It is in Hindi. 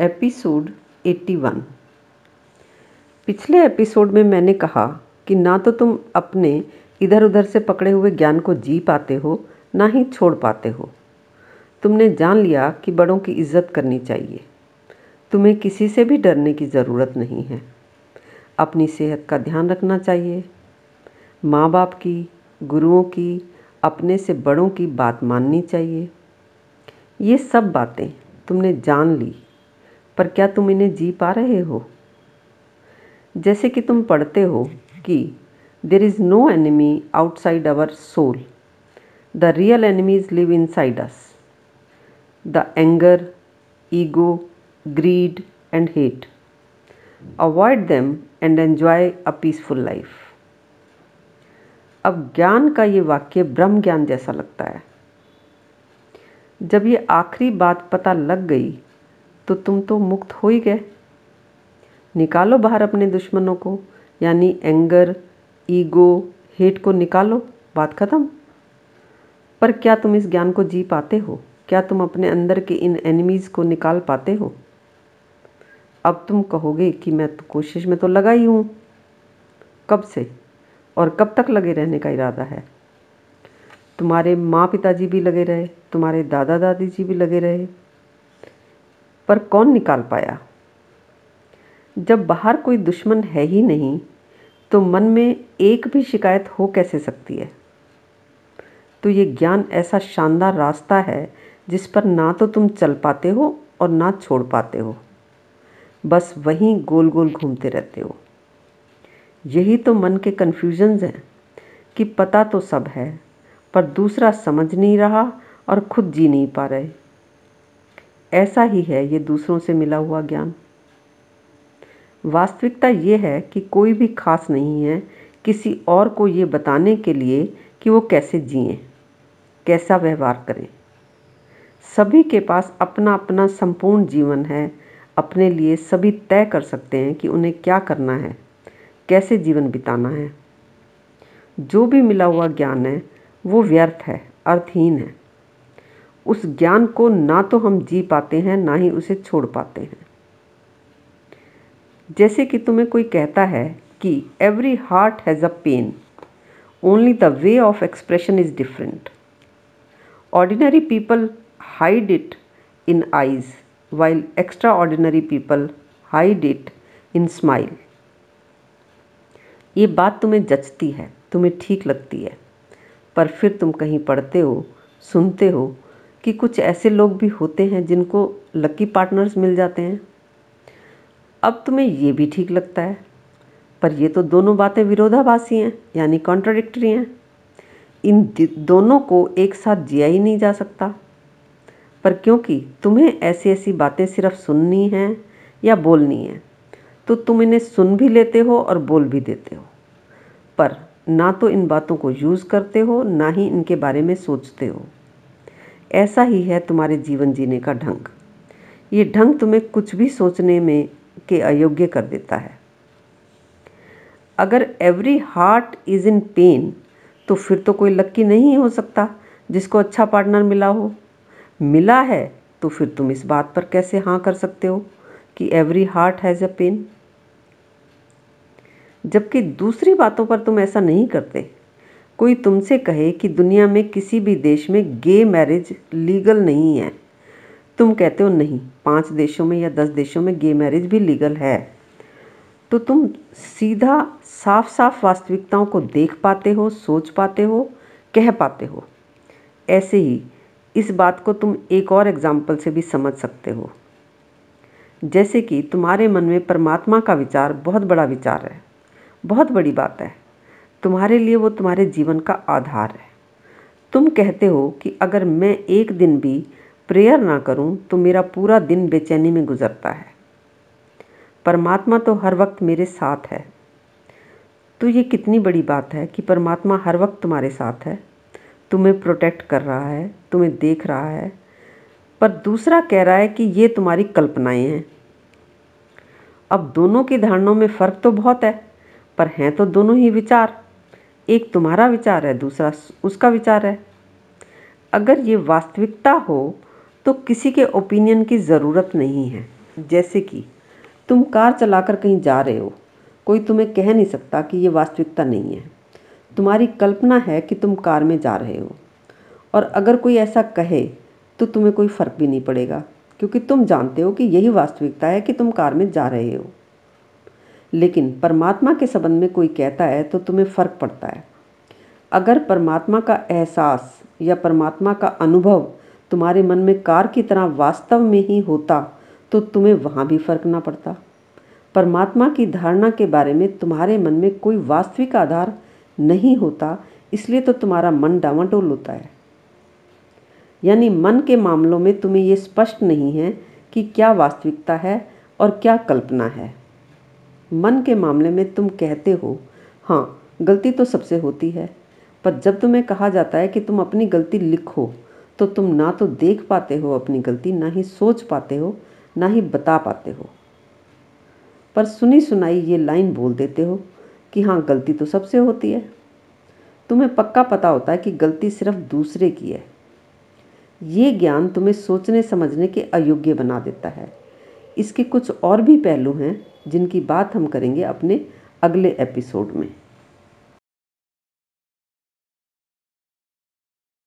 एपिसोड 81 पिछले एपिसोड में मैंने कहा कि ना तो तुम अपने इधर उधर से पकड़े हुए ज्ञान को जी पाते हो, ना ही छोड़ पाते हो। तुमने जान लिया कि बड़ों की इज़्ज़त करनी चाहिए। तुम्हें किसी से भी डरने की ज़रूरत नहीं है। अपनी सेहत का ध्यान रखना चाहिए। माँ बाप की, गुरुओं की, अपने से बड़ों की बात माननी चाहिए। ये सब बातें तुमने जान ली। पर क्या तुम इन्हें जी पा रहे हो? जैसे कि तुम पढ़ते हो कि there is no enemy outside our soul the real enemies live inside us the anger ego greed and hate avoid them and enjoy a peaceful life अब ज्ञान का ये वाक्य ब्रह्म ज्ञान जैसा लगता है। जब ये आखिरी बात पता लग गई तो तुम तो मुक्त हो ही गए। निकालो बाहर अपने दुश्मनों को, यानी एंगर, ईगो, हेट को निकालो। बात ख़त्म। पर क्या तुम इस ज्ञान को जी पाते हो? क्या तुम अपने अंदर के इन एनिमीज़ को निकाल पाते हो? अब तुम कहोगे कि मैं तो कोशिश में तो लगा ही हूँ। कब से? और कब तक लगे रहने का इरादा है? तुम्हारे माँ पिताजी भी लगे रहे, तुम्हारे दादा दादी जी भी लगे रहे पर कौन निकाल पाया? जब बाहर कोई दुश्मन है ही नहीं तो मन में एक भी शिकायत हो कैसे सकती है? तो ये ज्ञान ऐसा शानदार रास्ता है जिस पर ना तो तुम चल पाते हो और ना छोड़ पाते हो। बस वहीं गोल गोल घूमते रहते हो। यही तो मन के कन्फ्यूजन्स हैं कि पता तो सब है, पर दूसरा समझ नहीं रहा और खुद जी नहीं पा रहे। ऐसा ही है ये दूसरों से मिला हुआ ज्ञान। वास्तविकता ये है कि कोई भी खास नहीं है, किसी और को ये बताने के लिए कि वो कैसे जिए, कैसा व्यवहार करें। सभी के पास अपना अपना संपूर्ण जीवन है, अपने लिए सभी तय कर सकते हैं कि उन्हें क्या करना है, कैसे जीवन बिताना है। जो भी मिला हुआ ज्ञान है, वो व्यर्थ है, अर्थहीन है। उस ज्ञान को ना तो हम जी पाते हैं, ना ही उसे छोड़ पाते हैं। जैसे कि तुम्हें कोई कहता है कि every heart has a pain only the way of expression is different ordinary people hide it in eyes while extra ordinary people hide it in smile ये बात तुम्हें जचती है, तुम्हें ठीक लगती है, पर फिर तुम कहीं पढ़ते हो, सुनते हो कि कुछ ऐसे लोग भी होते हैं जिनको लकी पार्टनर्स मिल जाते हैं। अब तुम्हें ये भी ठीक लगता है। पर ये तो दोनों बातें विरोधाभासी हैं, यानी कॉन्ट्राडिक्टरी हैं। इन दोनों को एक साथ जिया ही नहीं जा सकता। पर क्योंकि तुम्हें ऐसी ऐसी बातें सिर्फ़ सुननी हैं या बोलनी है तो तुम इन्हें सुन भी लेते हो और बोल भी देते हो। पर ना तो इन बातों को यूज़ करते हो, ना ही इनके बारे में सोचते हो। ऐसा ही है तुम्हारे जीवन जीने का ढंग। ये ढंग तुम्हें कुछ भी सोचने में के अयोग्य कर देता है। अगर every heart is in pain तो फिर तो कोई लक्की नहीं हो सकता जिसको अच्छा पार्टनर मिला हो। मिला है तो फिर तुम इस बात पर कैसे हाँ कर सकते हो कि every heart has a pain जबकि दूसरी बातों पर तुम ऐसा नहीं करते। कोई तुमसे कहे कि दुनिया में किसी भी देश में गे मैरिज लीगल नहीं है। तुम कहते हो नहीं, पाँच देशों में या दस देशों में गे मैरिज भी लीगल है। तो तुम सीधा साफ़ साफ़ वास्तविकताओं को देख पाते हो, सोच पाते हो, कह पाते हो। ऐसे ही इस बात को तुम एक और एग्ज़ाम्पल से भी समझ सकते हो। जैसे कि तुम्हारे मन में परमात्मा का विचार बहुत बड़ा विचार है, बहुत बड़ी बात है। तुम्हारे लिए वो तुम्हारे जीवन का आधार है। तुम कहते हो कि अगर मैं एक दिन भी प्रेयर ना करूँ तो मेरा पूरा दिन बेचैनी में गुजरता है। परमात्मा तो हर वक्त मेरे साथ है। तो ये कितनी बड़ी बात है कि परमात्मा हर वक्त तुम्हारे साथ है। तुम्हें प्रोटेक्ट कर रहा है, तुम्हें देख रहा है। पर दूसरा कह रहा है कि ये तुम्हारी कल्पनाएँ हैं। अब दोनों की धारणाओं में फ़र्क तो बहुत है, पर हैं तो दोनों ही विचार। एक तुम्हारा विचार है, दूसरा उसका विचार है। अगर ये वास्तविकता हो तो किसी के ओपिनियन की ज़रूरत नहीं है। जैसे कि, तुम कार चलाकर कहीं जा रहे हो, कोई तुम्हें कह नहीं सकता कि ये वास्तविकता नहीं है। तुम्हारी कल्पना है कि तुम कार में जा रहे हो। और अगर कोई ऐसा कहे तो तुम्हें कोई फ़र्क भी नहीं पड़ेगा, क्योंकि तुम जानते हो कि यही वास्तविकता है कि तुम कार में जा रहे हो। लेकिन परमात्मा के संबंध में कोई कहता है तो तुम्हें फ़र्क पड़ता है। अगर परमात्मा का एहसास या परमात्मा का अनुभव तुम्हारे मन में कार की तरह वास्तव में ही होता तो तुम्हें वहाँ भी फ़र्क ना पड़ता। परमात्मा की धारणा के बारे में तुम्हारे मन में कोई वास्तविक आधार नहीं होता, इसलिए तो तुम्हारा मन डावाडोल होता है। यानी मन के मामलों में तुम्हें ये स्पष्ट नहीं है कि क्या वास्तविकता है और क्या कल्पना है। मन के मामले में तुम कहते हो हाँ गलती तो सबसे होती है। पर जब तुम्हें कहा जाता है कि तुम अपनी गलती लिखो तो तुम ना तो देख पाते हो अपनी गलती, ना ही सोच पाते हो, ना ही बता पाते हो। पर सुनी सुनाई ये लाइन बोल देते हो कि हाँ गलती तो सबसे होती है। तुम्हें पक्का पता होता है कि गलती सिर्फ़ दूसरे की है। ये ज्ञान तुम्हें सोचने समझने के अयोग्य बना देता है। इसके कुछ और भी पहलू हैं जिनकी बात हम करेंगे अपने अगले एपिसोड में।